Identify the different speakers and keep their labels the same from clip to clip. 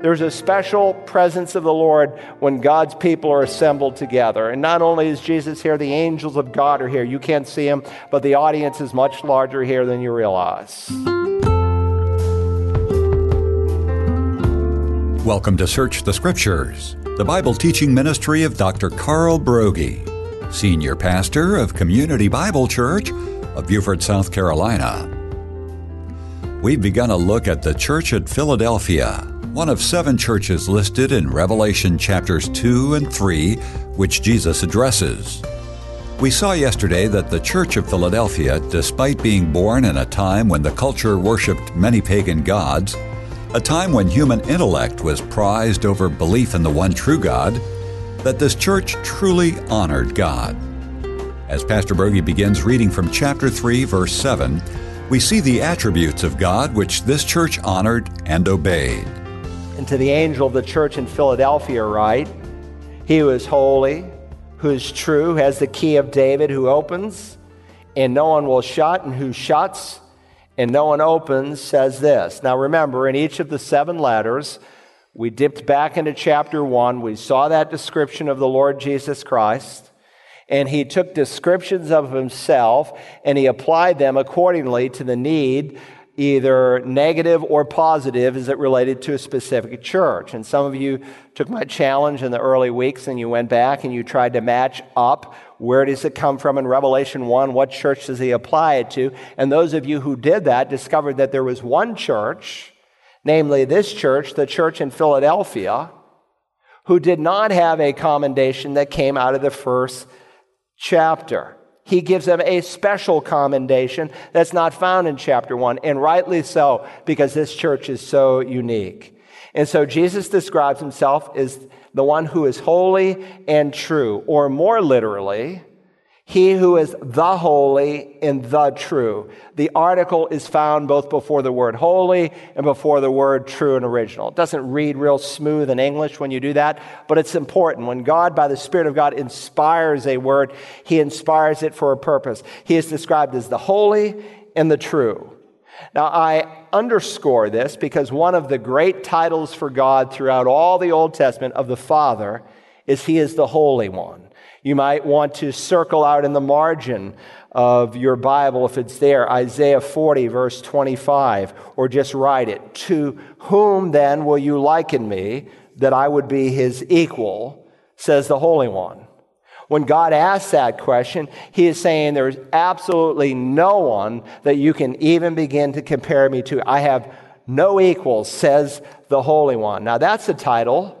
Speaker 1: There's a special presence of the Lord when God's people are assembled together. And not only is Jesus here, the angels of God are here. You can't see them, but the audience is much larger here than you realize.
Speaker 2: Welcome to Search the Scriptures, the Bible teaching ministry of Dr. Carl Broggi, Senior Pastor of Community Bible Church of Beaufort, South Carolina. We've begun a look at the church at Philadelphia one of seven churches listed in Revelation chapters 2 and 3, which Jesus addresses. We saw yesterday that the Church of Philadelphia, despite being born in a time when the culture worshiped many pagan gods, a time when human intellect was prized over belief in the one true God, that this church truly honored God. As Pastor Broggi begins reading from chapter 3, verse 7, we see the attributes of God which this church honored and obeyed
Speaker 1: and to the angel of the church in Philadelphia, write, He who is holy, who is true, has the key of David, who opens, and no one will shut, and who shuts, and no one opens, says this. Now remember, in each of the seven letters, we dipped back into chapter one. We saw that description of the Lord Jesus Christ. And he took descriptions of himself and he applied them accordingly to the need either negative or positive as it related to a specific church. And some of you took my challenge in the early weeks and you went back and you tried to match up where does it come from in Revelation 1? What church does he apply it to? And those of you who did that discovered that there was one church, namely this church, the church in Philadelphia, who did not have a commendation that came out of the first chapter he gives them a special commendation that's not found in chapter 1, and rightly so, because this church is so unique. And so Jesus describes himself as the one who is holy and true, or more literally, he who is the holy and the true. The article is found both before the word holy and before the word true and original. It doesn't read real smooth in English when you do that, but it's important. When God, by the Spirit of God, inspires a word, he inspires it for a purpose. He is described as the holy and the true. Now, I underscore this because one of the great titles for God throughout all the Old Testament of the Father is He is the Holy One. You might want to circle out in the margin of your Bible, if it's there, Isaiah 40, verse 25, or just write it. To whom then will you liken me that I would be his equal, says the Holy One. When God asks that question, he is saying there's absolutely no one that you can even begin to compare me to. I have no equals, says the Holy One. Now that's a title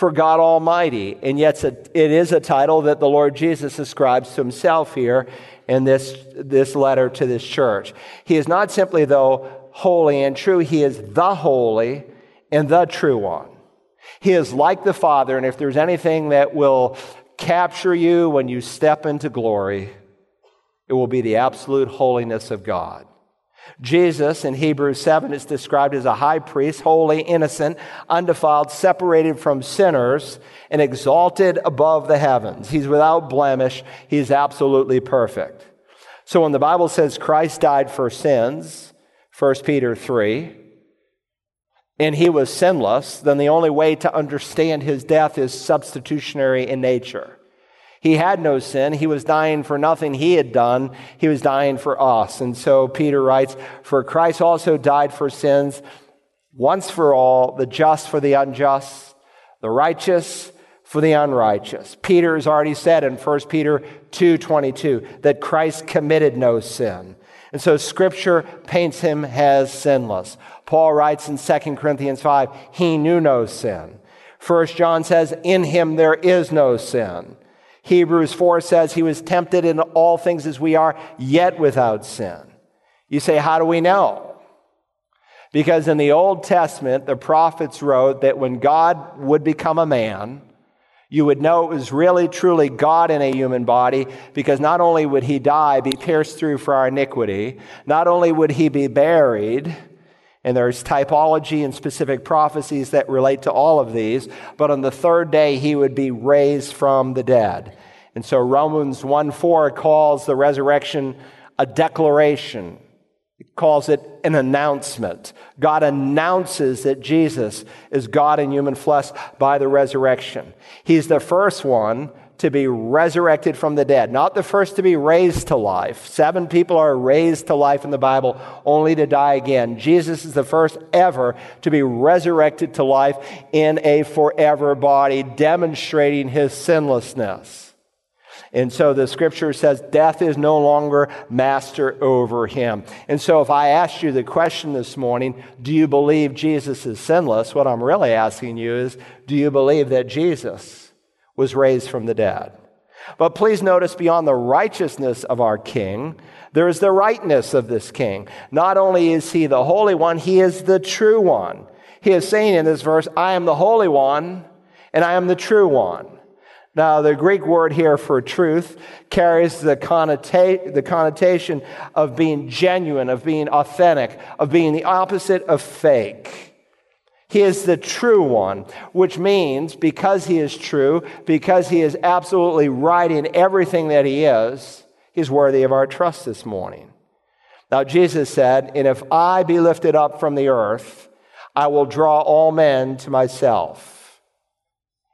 Speaker 1: for God Almighty. And yet it is a title that the Lord Jesus ascribes to himself here in this, this letter to this church. He is not simply, though, holy and true, he is the holy and the true one. He is like the Father, and if there's anything that will capture you when you step into glory, it will be the absolute holiness of God. Jesus in Hebrews 7 is described as a high priest, holy, innocent, undefiled, separated from sinners, and exalted above the heavens. He's without blemish. He's absolutely perfect. So when the Bible says Christ died for sins, 1 Peter 3, and he was sinless, then the only way to understand his death is substitutionary in nature. He had no sin. He was dying for nothing he had done. He was dying for us. And so Peter writes, For Christ also died for sins once for all, the just for the unjust, the righteous for the unrighteous. Peter has already said in 1 Peter 2:22 that Christ committed no sin. And so scripture paints him as sinless. Paul writes in 2 Corinthians 5, he knew no sin. 1 John says, in him there is no sin. Hebrews 4 says he was tempted in all things as we are, yet without sin. You say, how do we know? Because in the Old Testament, the prophets wrote that when God would become a man, you would know it was really truly God in a human body because not only would he die, be pierced through for our iniquity, not only would he be buried, and there's typology and specific prophecies that relate to all of these. But on the third day, he would be raised from the dead. And so Romans 1 4 calls the resurrection a declaration. It calls it an announcement. God announces that Jesus is God in human flesh by the resurrection. He's the first one to be resurrected from the dead, not the first to be raised to life. Seven people are raised to life in the Bible only to die again. Jesus is the first ever to be resurrected to life in a forever body, demonstrating his sinlessness. And so the scripture says death is no longer master over him. And so if I asked you the question this morning, do you believe Jesus is sinless? What I'm really asking you is, do you believe that Jesus was raised from the dead? But please notice beyond the righteousness of our king, there is the rightness of this king. Not only is he the holy one, he is the true one. He is saying in this verse, I am the holy one and I am the true one. Now, the Greek word here for truth carries the, connota- the connotation of being genuine, of being authentic, of being the opposite of fake. He is the true one, which means because he is true, because he is absolutely right in everything that he is, he's worthy of our trust this morning. Now, Jesus said, And if I be lifted up from the earth, I will draw all men to myself.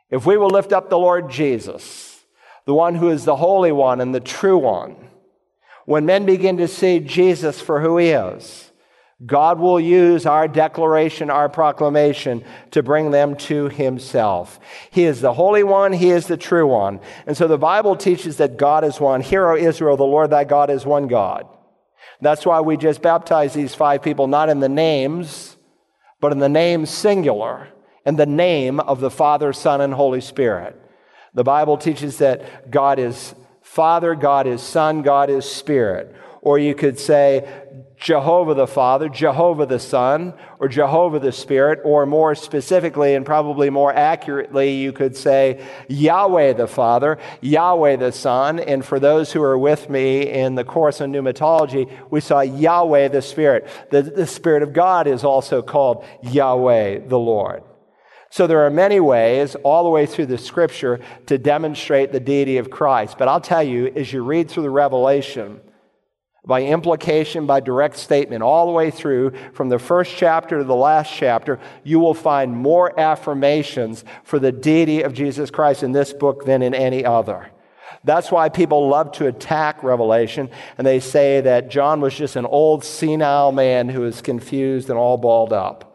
Speaker 1: If we will lift up the Lord Jesus, the one who is the Holy One and the true one, when men begin to see Jesus for who he is, God will use our declaration, our proclamation to bring them to himself. He is the Holy One, he is the true one. And so the Bible teaches that God is one. Hear, O Israel, the Lord thy God is one God. That's why we just baptize these five people, not in the names, but in the name singular in the name of the Father, Son, and Holy Spirit. The Bible teaches that God is Father, God is Son, God is Spirit. Or you could say Jehovah the Father, Jehovah the Son, or Jehovah the Spirit, or more specifically and probably more accurately, you could say Yahweh the Father, Yahweh the Son. And for those who are with me in the course on pneumatology, we saw Yahweh the Spirit. The, the Spirit of God is also called Yahweh the Lord. So there are many ways all the way through the scripture to demonstrate the deity of Christ. But I'll tell you, as you read through the Revelation, by implication, by direct statement, all the way through from the first chapter to the last chapter, you will find more affirmations for the deity of Jesus Christ in this book than in any other. That's why people love to attack Revelation, and they say that John was just an old senile man who is confused and all balled up.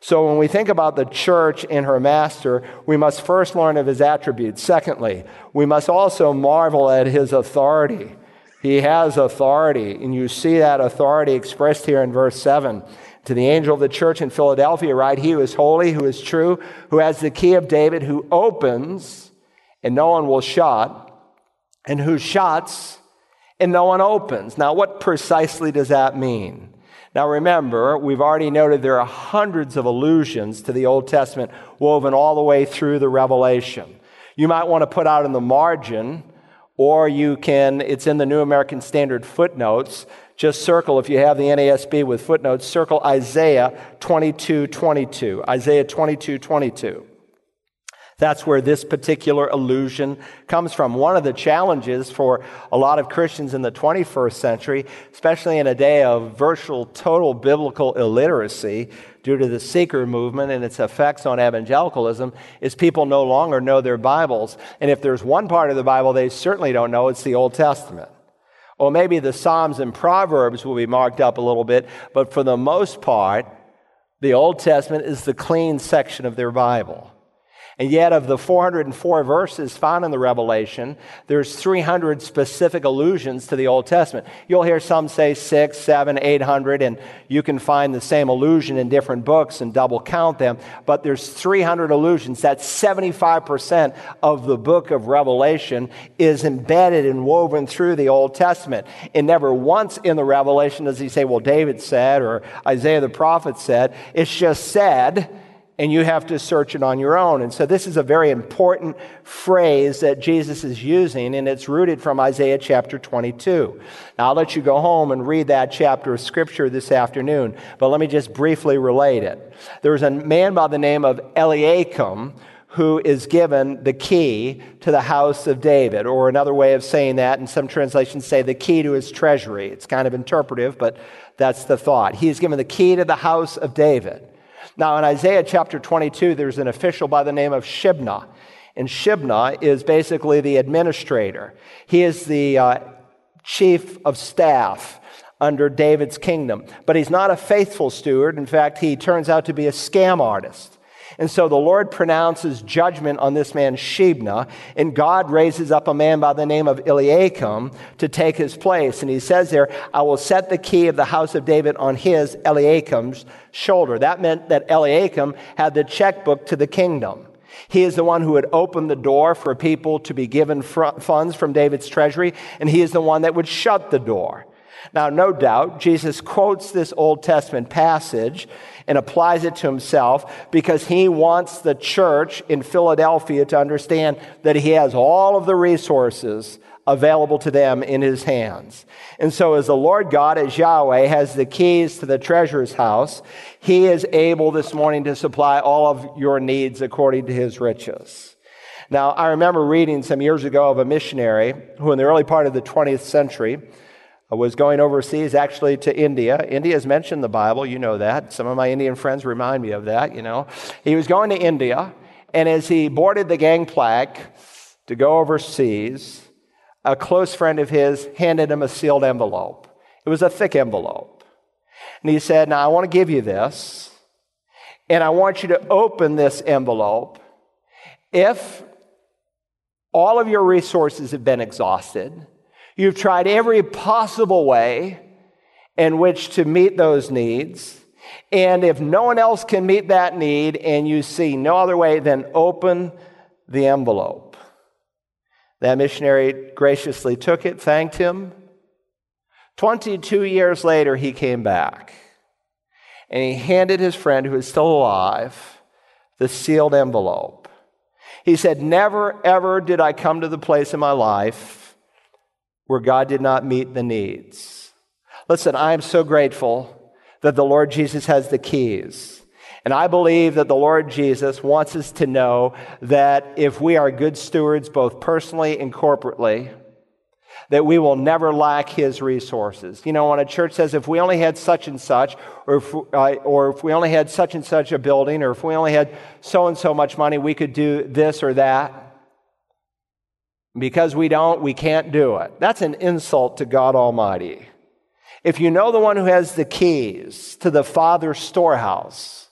Speaker 1: So, when we think about the church and her master, we must first learn of his attributes. Secondly, we must also marvel at his authority. He has authority, and you see that authority expressed here in verse 7. To the angel of the church in Philadelphia, write, He who is holy, who is true, who has the key of David, who opens, and no one will shut, and who shuts, and no one opens. Now, what precisely does that mean? Now remember, we've already noted there are hundreds of allusions to the Old Testament woven all the way through the Revelation. You might want to put out in the margin, or you can, it's in the New American Standard footnotes. Just circle, if you have the NASB with footnotes, circle Isaiah 22 22. Isaiah 22 22. That's where this particular allusion comes from. One of the challenges for a lot of Christians in the 21st century, especially in a day of virtual total biblical illiteracy due to the seeker movement and its effects on evangelicalism, is people no longer know their Bibles. And if there's one part of the Bible they certainly don't know, it's the Old Testament. Or maybe the Psalms and Proverbs will be marked up a little bit, but for the most part, the Old Testament is the clean section of their Bible. And yet, of the 404 verses found in the Revelation, there's 300 specific allusions to the Old Testament. You'll hear some say six, seven, eight hundred, and you can find the same allusion in different books and double count them. But there's 300 allusions. That's 75% of the book of Revelation is embedded and woven through the Old Testament. And never once in the Revelation does he say, well, David said, or Isaiah the prophet said. It's just said and you have to search it on your own. And so this is a very important phrase that Jesus is using, and it's rooted from Isaiah chapter 22. Now, I'll let you go home and read that chapter of scripture this afternoon, but let me just briefly relate it. There was a man by the name of Eliakim who is given the key to the house of David, or another way of saying that, and some translations say the key to his treasury. It's kind of interpretive, but that's the thought. He is given the key to the house of David. Now, in Isaiah chapter 22, there's an official by the name of Shebna. And Shebna is basically the administrator. He is the uh, chief of staff under David's kingdom. But he's not a faithful steward. In fact, he turns out to be a scam artist. And so the Lord pronounces judgment on this man Shebna, and God raises up a man by the name of Eliakim to take his place. And he says there, I will set the key of the house of David on his, Eliakim's, shoulder. That meant that Eliakim had the checkbook to the kingdom. He is the one who would open the door for people to be given fr- funds from David's treasury, and he is the one that would shut the door. Now, no doubt, Jesus quotes this Old Testament passage and applies it to himself because he wants the church in Philadelphia to understand that he has all of the resources available to them in his hands. And so, as the Lord God, as Yahweh, has the keys to the treasurer's house, he is able this morning to supply all of your needs according to his riches. Now, I remember reading some years ago of a missionary who, in the early part of the 20th century, was going overseas, actually to India. India is mentioned the Bible, you know that. Some of my Indian friends remind me of that, you know. He was going to India, and as he boarded the gangplank to go overseas, a close friend of his handed him a sealed envelope. It was a thick envelope. And he said, Now I want to give you this, and I want you to open this envelope. If all of your resources have been exhausted, You've tried every possible way in which to meet those needs. And if no one else can meet that need and you see no other way, then open the envelope. That missionary graciously took it, thanked him. 22 years later, he came back and he handed his friend, who is still alive, the sealed envelope. He said, Never, ever did I come to the place in my life where God did not meet the needs. Listen, I am so grateful that the Lord Jesus has the keys. And I believe that the Lord Jesus wants us to know that if we are good stewards, both personally and corporately, that we will never lack his resources. You know, when a church says, if we only had such and such, or if, uh, or if we only had such and such a building, or if we only had so and so much money, we could do this or that. Because we don't, we can't do it. That's an insult to God Almighty. If you know the one who has the keys to the Father's storehouse,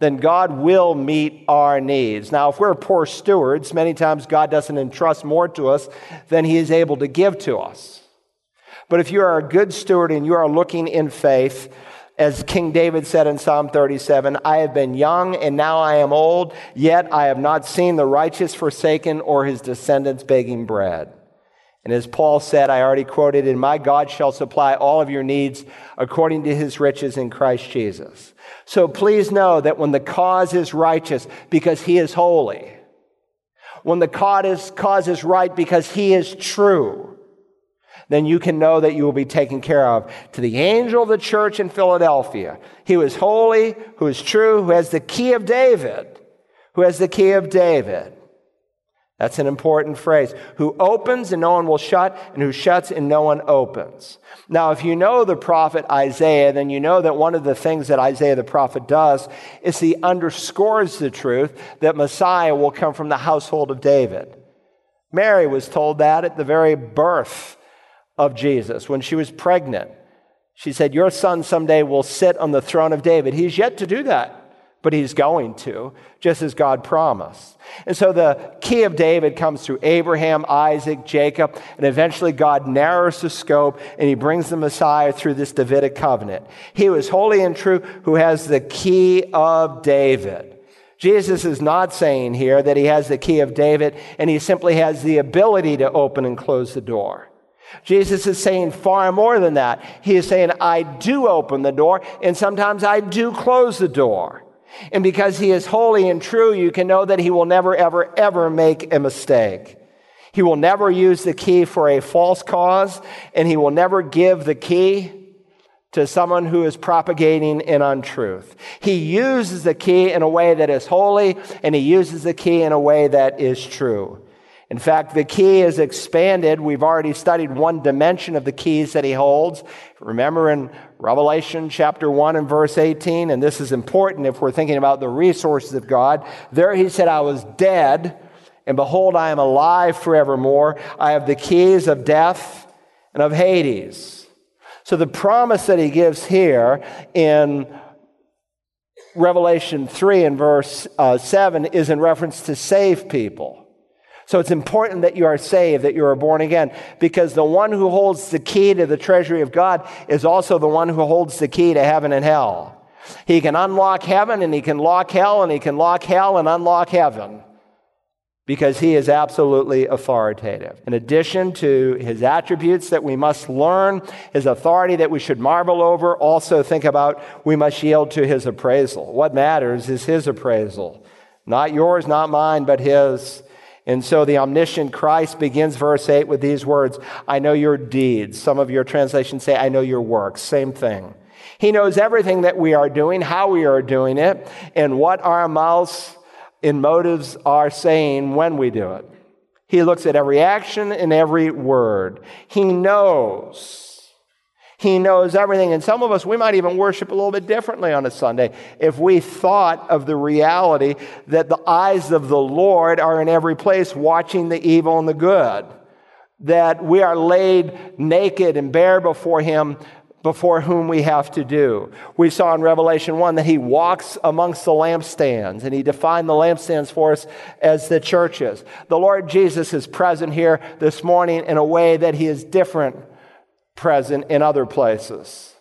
Speaker 1: then God will meet our needs. Now, if we're poor stewards, many times God doesn't entrust more to us than He is able to give to us. But if you are a good steward and you are looking in faith, as King David said in Psalm 37, I have been young and now I am old, yet I have not seen the righteous forsaken or his descendants begging bread. And as Paul said, I already quoted, and my God shall supply all of your needs according to his riches in Christ Jesus. So please know that when the cause is righteous because he is holy, when the cause is right because he is true, then you can know that you will be taken care of. To the angel of the church in Philadelphia, he was holy, who is true, who has the key of David, who has the key of David. That's an important phrase. Who opens and no one will shut, and who shuts and no one opens. Now, if you know the prophet Isaiah, then you know that one of the things that Isaiah the prophet does is he underscores the truth that Messiah will come from the household of David. Mary was told that at the very birth of Jesus when she was pregnant. She said, Your son someday will sit on the throne of David. He's yet to do that, but he's going to, just as God promised. And so the key of David comes through Abraham, Isaac, Jacob, and eventually God narrows the scope and he brings the Messiah through this Davidic covenant. He was holy and true who has the key of David. Jesus is not saying here that he has the key of David and he simply has the ability to open and close the door. Jesus is saying far more than that. He is saying, I do open the door, and sometimes I do close the door. And because he is holy and true, you can know that he will never, ever, ever make a mistake. He will never use the key for a false cause, and he will never give the key to someone who is propagating an untruth. He uses the key in a way that is holy, and he uses the key in a way that is true. In fact, the key is expanded. We've already studied one dimension of the keys that he holds. Remember in Revelation chapter 1 and verse 18, and this is important if we're thinking about the resources of God. There he said, I was dead, and behold, I am alive forevermore. I have the keys of death and of Hades. So the promise that he gives here in Revelation 3 and verse uh, 7 is in reference to save people. So it's important that you are saved, that you are born again, because the one who holds the key to the treasury of God is also the one who holds the key to heaven and hell. He can unlock heaven and he can lock hell and he can lock hell and unlock heaven because he is absolutely authoritative. In addition to his attributes that we must learn, his authority that we should marvel over, also think about we must yield to his appraisal. What matters is his appraisal. Not yours, not mine, but his. And so the omniscient Christ begins verse 8 with these words I know your deeds. Some of your translations say, I know your works. Same thing. He knows everything that we are doing, how we are doing it, and what our mouths and motives are saying when we do it. He looks at every action and every word. He knows. He knows everything. And some of us, we might even worship a little bit differently on a Sunday if we thought of the reality that the eyes of the Lord are in every place, watching the evil and the good. That we are laid naked and bare before Him, before whom we have to do. We saw in Revelation 1 that He walks amongst the lampstands, and He defined the lampstands for us as the churches. The Lord Jesus is present here this morning in a way that He is different present in other places.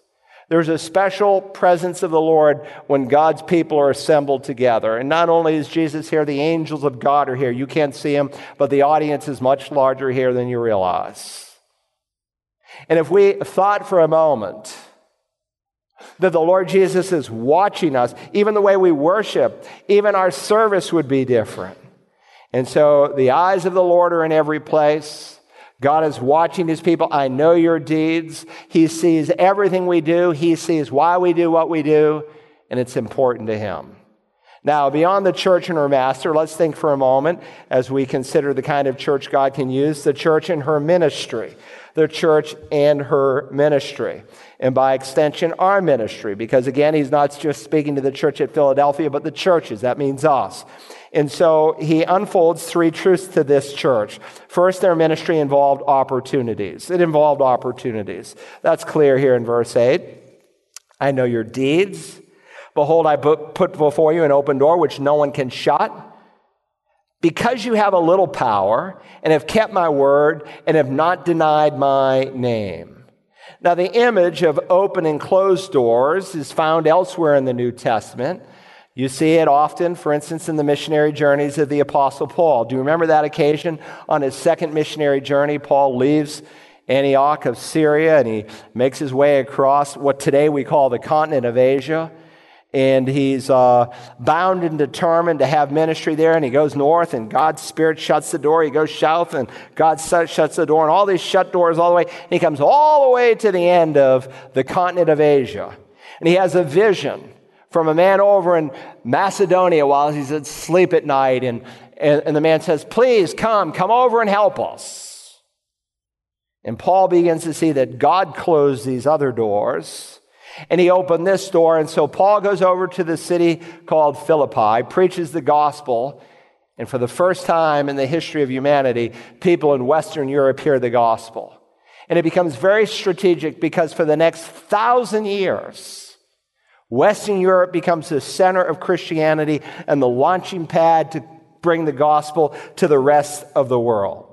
Speaker 1: There's a special presence of the Lord when God's people are assembled together. And not only is Jesus here, the angels of God are here. You can't see them, but the audience is much larger here than you realize. And if we thought for a moment that the Lord Jesus is watching us, even the way we worship, even our service would be different. And so the eyes of the Lord are in every place. God is watching his people. I know your deeds. He sees everything we do. He sees why we do what we do, and it's important to him. Now, beyond the church and her master, let's think for a moment as we consider the kind of church God can use the church and her ministry. The church and her ministry. And by extension, our ministry, because again, he's not just speaking to the church at Philadelphia, but the churches. That means us. And so he unfolds three truths to this church. First, their ministry involved opportunities. It involved opportunities. That's clear here in verse 8. I know your deeds. Behold, I put before you an open door which no one can shut. Because you have a little power and have kept my word and have not denied my name. Now, the image of open and closed doors is found elsewhere in the New Testament. You see it often, for instance, in the missionary journeys of the Apostle Paul. Do you remember that occasion on his second missionary journey? Paul leaves Antioch of Syria and he makes his way across what today we call the continent of Asia. And he's uh, bound and determined to have ministry there. And he goes north, and God's Spirit shuts the door. He goes south, and God shuts the door. And all these shut doors all the way. And he comes all the way to the end of the continent of Asia. And he has a vision from a man over in Macedonia while he's asleep at night. And, and, and the man says, Please come, come over and help us. And Paul begins to see that God closed these other doors and he opened this door. And so Paul goes over to the city called Philippi, preaches the gospel. And for the first time in the history of humanity, people in Western Europe hear the gospel. And it becomes very strategic because for the next thousand years, Western Europe becomes the center of Christianity and the launching pad to bring the gospel to the rest of the world.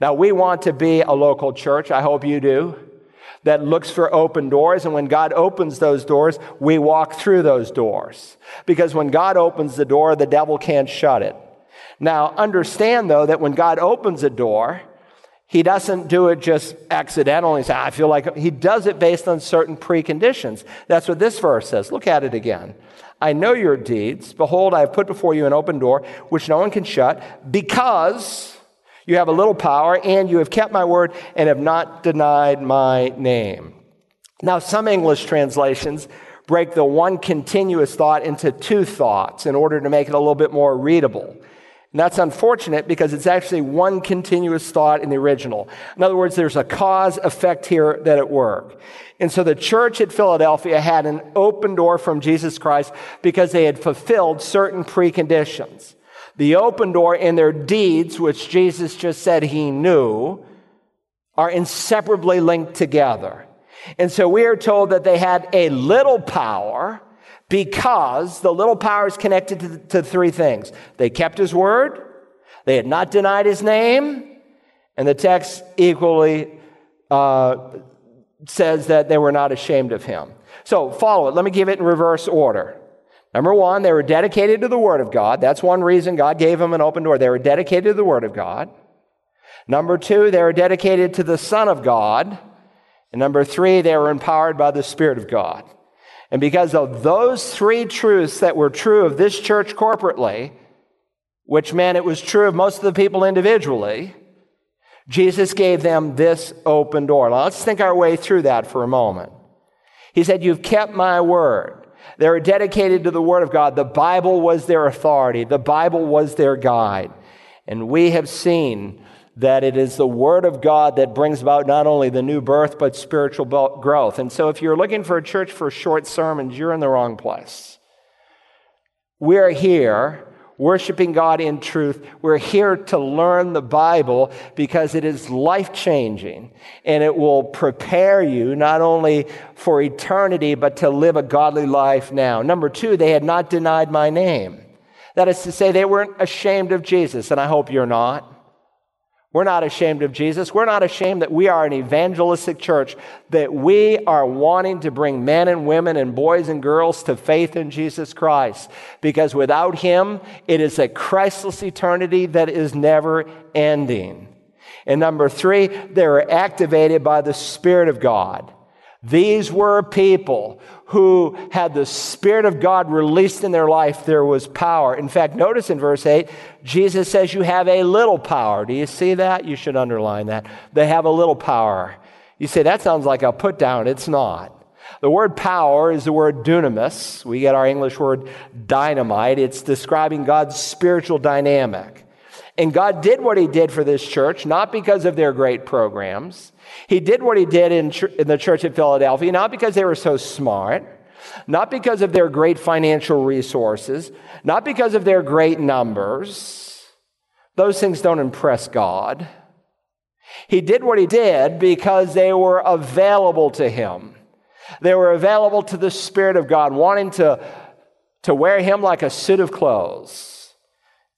Speaker 1: Now, we want to be a local church. I hope you do. That looks for open doors. And when God opens those doors, we walk through those doors. Because when God opens the door, the devil can't shut it. Now, understand though that when God opens a door, he doesn't do it just accidentally. Say, I feel like he does it based on certain preconditions. That's what this verse says. Look at it again. I know your deeds. Behold, I have put before you an open door which no one can shut because you have a little power and you have kept my word and have not denied my name. Now, some English translations break the one continuous thought into two thoughts in order to make it a little bit more readable. And that's unfortunate because it's actually one continuous thought in the original. In other words, there's a cause effect here that at work. And so the church at Philadelphia had an open door from Jesus Christ because they had fulfilled certain preconditions. The open door in their deeds, which Jesus just said he knew, are inseparably linked together. And so we are told that they had a little power because the little power is connected to, to three things. They kept his word, they had not denied his name, and the text equally uh, says that they were not ashamed of him. So follow it. Let me give it in reverse order. Number one, they were dedicated to the Word of God. That's one reason God gave them an open door. They were dedicated to the Word of God. Number two, they were dedicated to the Son of God. And number three, they were empowered by the Spirit of God. And because of those three truths that were true of this church corporately, which meant it was true of most of the people individually, Jesus gave them this open door. Now let's think our way through that for a moment. He said, You've kept my word. They were dedicated to the word of God. The Bible was their authority, the Bible was their guide. And we have seen that it is the Word of God that brings about not only the new birth, but spiritual growth. And so if you're looking for a church for short sermons, you're in the wrong place. We're here worshiping God in truth. We're here to learn the Bible because it is life changing and it will prepare you not only for eternity, but to live a godly life now. Number two, they had not denied my name. That is to say, they weren't ashamed of Jesus, and I hope you're not. We're not ashamed of Jesus. We're not ashamed that we are an evangelistic church, that we are wanting to bring men and women and boys and girls to faith in Jesus Christ. Because without Him, it is a Christless eternity that is never ending. And number three, they are activated by the Spirit of God. These were people who had the Spirit of God released in their life. There was power. In fact, notice in verse 8, Jesus says, You have a little power. Do you see that? You should underline that. They have a little power. You say, That sounds like a put down. It's not. The word power is the word dunamis. We get our English word dynamite. It's describing God's spiritual dynamic. And God did what He did for this church, not because of their great programs. He did what He did in, in the church at Philadelphia, not because they were so smart, not because of their great financial resources, not because of their great numbers. Those things don't impress God. He did what He did because they were available to Him. They were available to the Spirit of God, wanting to, to wear Him like a suit of clothes.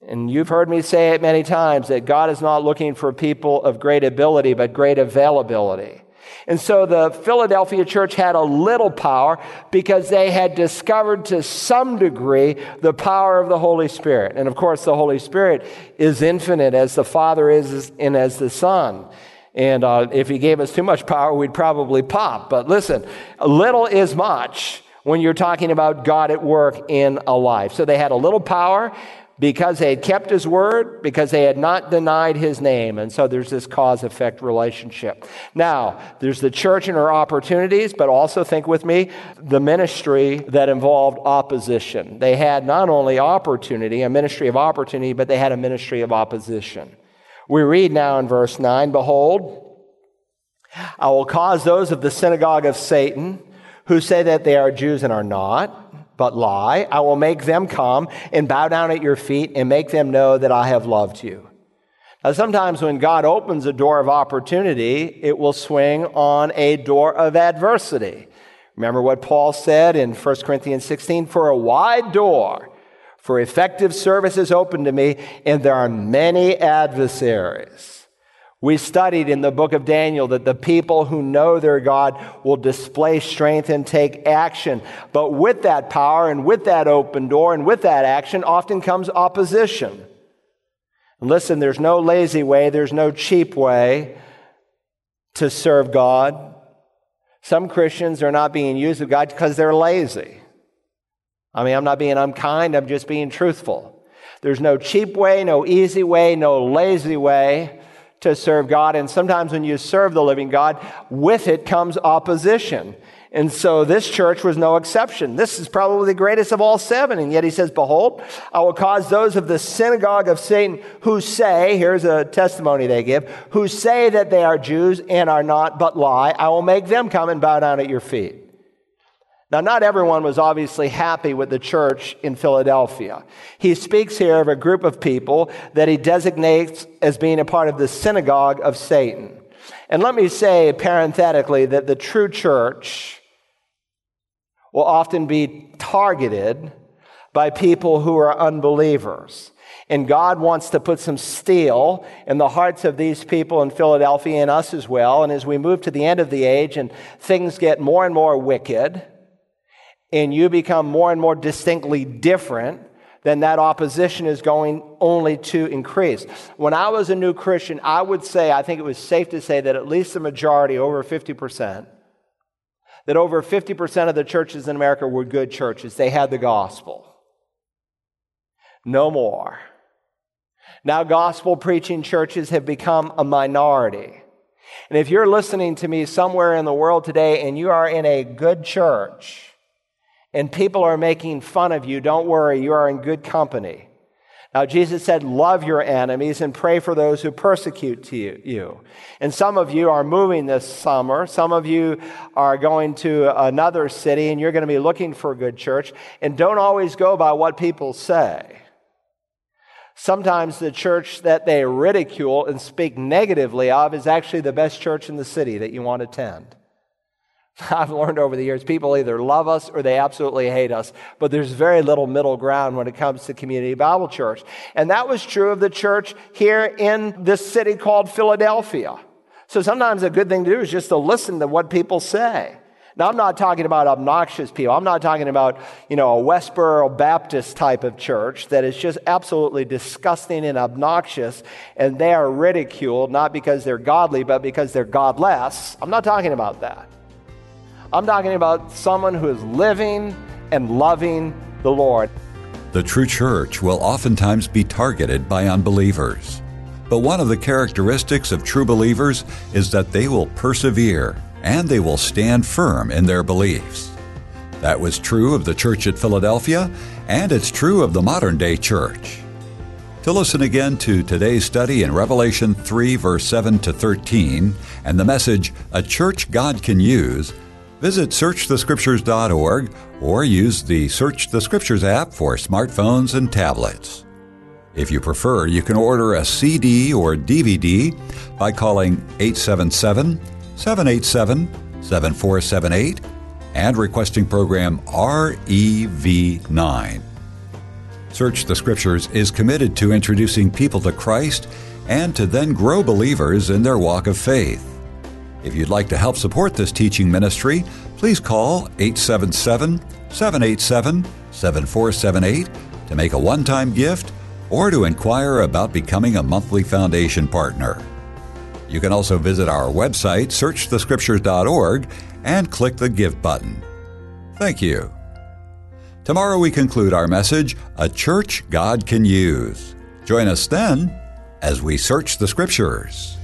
Speaker 1: And you've heard me say it many times that God is not looking for people of great ability, but great availability. And so the Philadelphia church had a little power because they had discovered to some degree the power of the Holy Spirit. And of course, the Holy Spirit is infinite as the Father is and as the Son. And uh, if He gave us too much power, we'd probably pop. But listen, little is much when you're talking about God at work in a life. So they had a little power because they had kept his word, because they had not denied his name. And so there's this cause effect relationship. Now, there's the church and her opportunities, but also think with me the ministry that involved opposition. They had not only opportunity, a ministry of opportunity, but they had a ministry of opposition. We read now in verse 9 Behold, I will cause those of the synagogue of Satan who say that they are Jews and are not but lie. I will make them come and bow down at your feet and make them know that I have loved you. Now, sometimes when God opens a door of opportunity, it will swing on a door of adversity. Remember what Paul said in 1 Corinthians 16 For a wide door for effective service is open to me, and there are many adversaries. We studied in the book of Daniel that the people who know their God will display strength and take action. But with that power and with that open door and with that action often comes opposition. Listen, there's no lazy way, there's no cheap way to serve God. Some Christians are not being used of God because they're lazy. I mean, I'm not being unkind, I'm just being truthful. There's no cheap way, no easy way, no lazy way to serve God. And sometimes when you serve the living God, with it comes opposition. And so this church was no exception. This is probably the greatest of all seven. And yet he says, Behold, I will cause those of the synagogue of Satan who say, here's a testimony they give, who say that they are Jews and are not, but lie, I will make them come and bow down at your feet. Now, not everyone was obviously happy with the church in Philadelphia. He speaks here of a group of people that he designates as being a part of the synagogue of Satan. And let me say parenthetically that the true church will often be targeted by people who are unbelievers. And God wants to put some steel in the hearts of these people in Philadelphia and us as well. And as we move to the end of the age and things get more and more wicked, and you become more and more distinctly different, then that opposition is going only to increase. When I was a new Christian, I would say, I think it was safe to say that at least the majority, over 50%, that over 50% of the churches in America were good churches. They had the gospel. No more. Now, gospel preaching churches have become a minority. And if you're listening to me somewhere in the world today and you are in a good church, and people are making fun of you, don't worry, you are in good company. Now, Jesus said, Love your enemies and pray for those who persecute you. And some of you are moving this summer. Some of you are going to another city and you're going to be looking for a good church. And don't always go by what people say. Sometimes the church that they ridicule and speak negatively of is actually the best church in the city that you want to attend. I've learned over the years people either love us or they absolutely hate us, but there's very little middle ground when it comes to Community Bible Church. And that was true of the church here in this city called Philadelphia. So sometimes a good thing to do is just to listen to what people say. Now, I'm not talking about obnoxious people. I'm not talking about, you know, a Westboro Baptist type of church that is just absolutely disgusting and obnoxious, and they are ridiculed not because they're godly, but because they're godless. I'm not talking about that. I'm talking about someone who is living and loving the Lord.
Speaker 2: The true church will oftentimes be targeted by unbelievers. But one of the characteristics of true believers is that they will persevere and they will stand firm in their beliefs. That was true of the church at Philadelphia, and it's true of the modern day church. To listen again to today's study in Revelation 3, verse 7 to 13, and the message, A Church God Can Use, Visit searchthescriptures.org or use the Search the Scriptures app for smartphones and tablets. If you prefer, you can order a CD or DVD by calling 877 787 7478 and requesting program REV9. Search the Scriptures is committed to introducing people to Christ and to then grow believers in their walk of faith. If you'd like to help support this teaching ministry, please call 877 787 7478 to make a one time gift or to inquire about becoming a monthly foundation partner. You can also visit our website, searchthescriptures.org, and click the Give button. Thank you. Tomorrow we conclude our message, A Church God Can Use. Join us then as we search the Scriptures.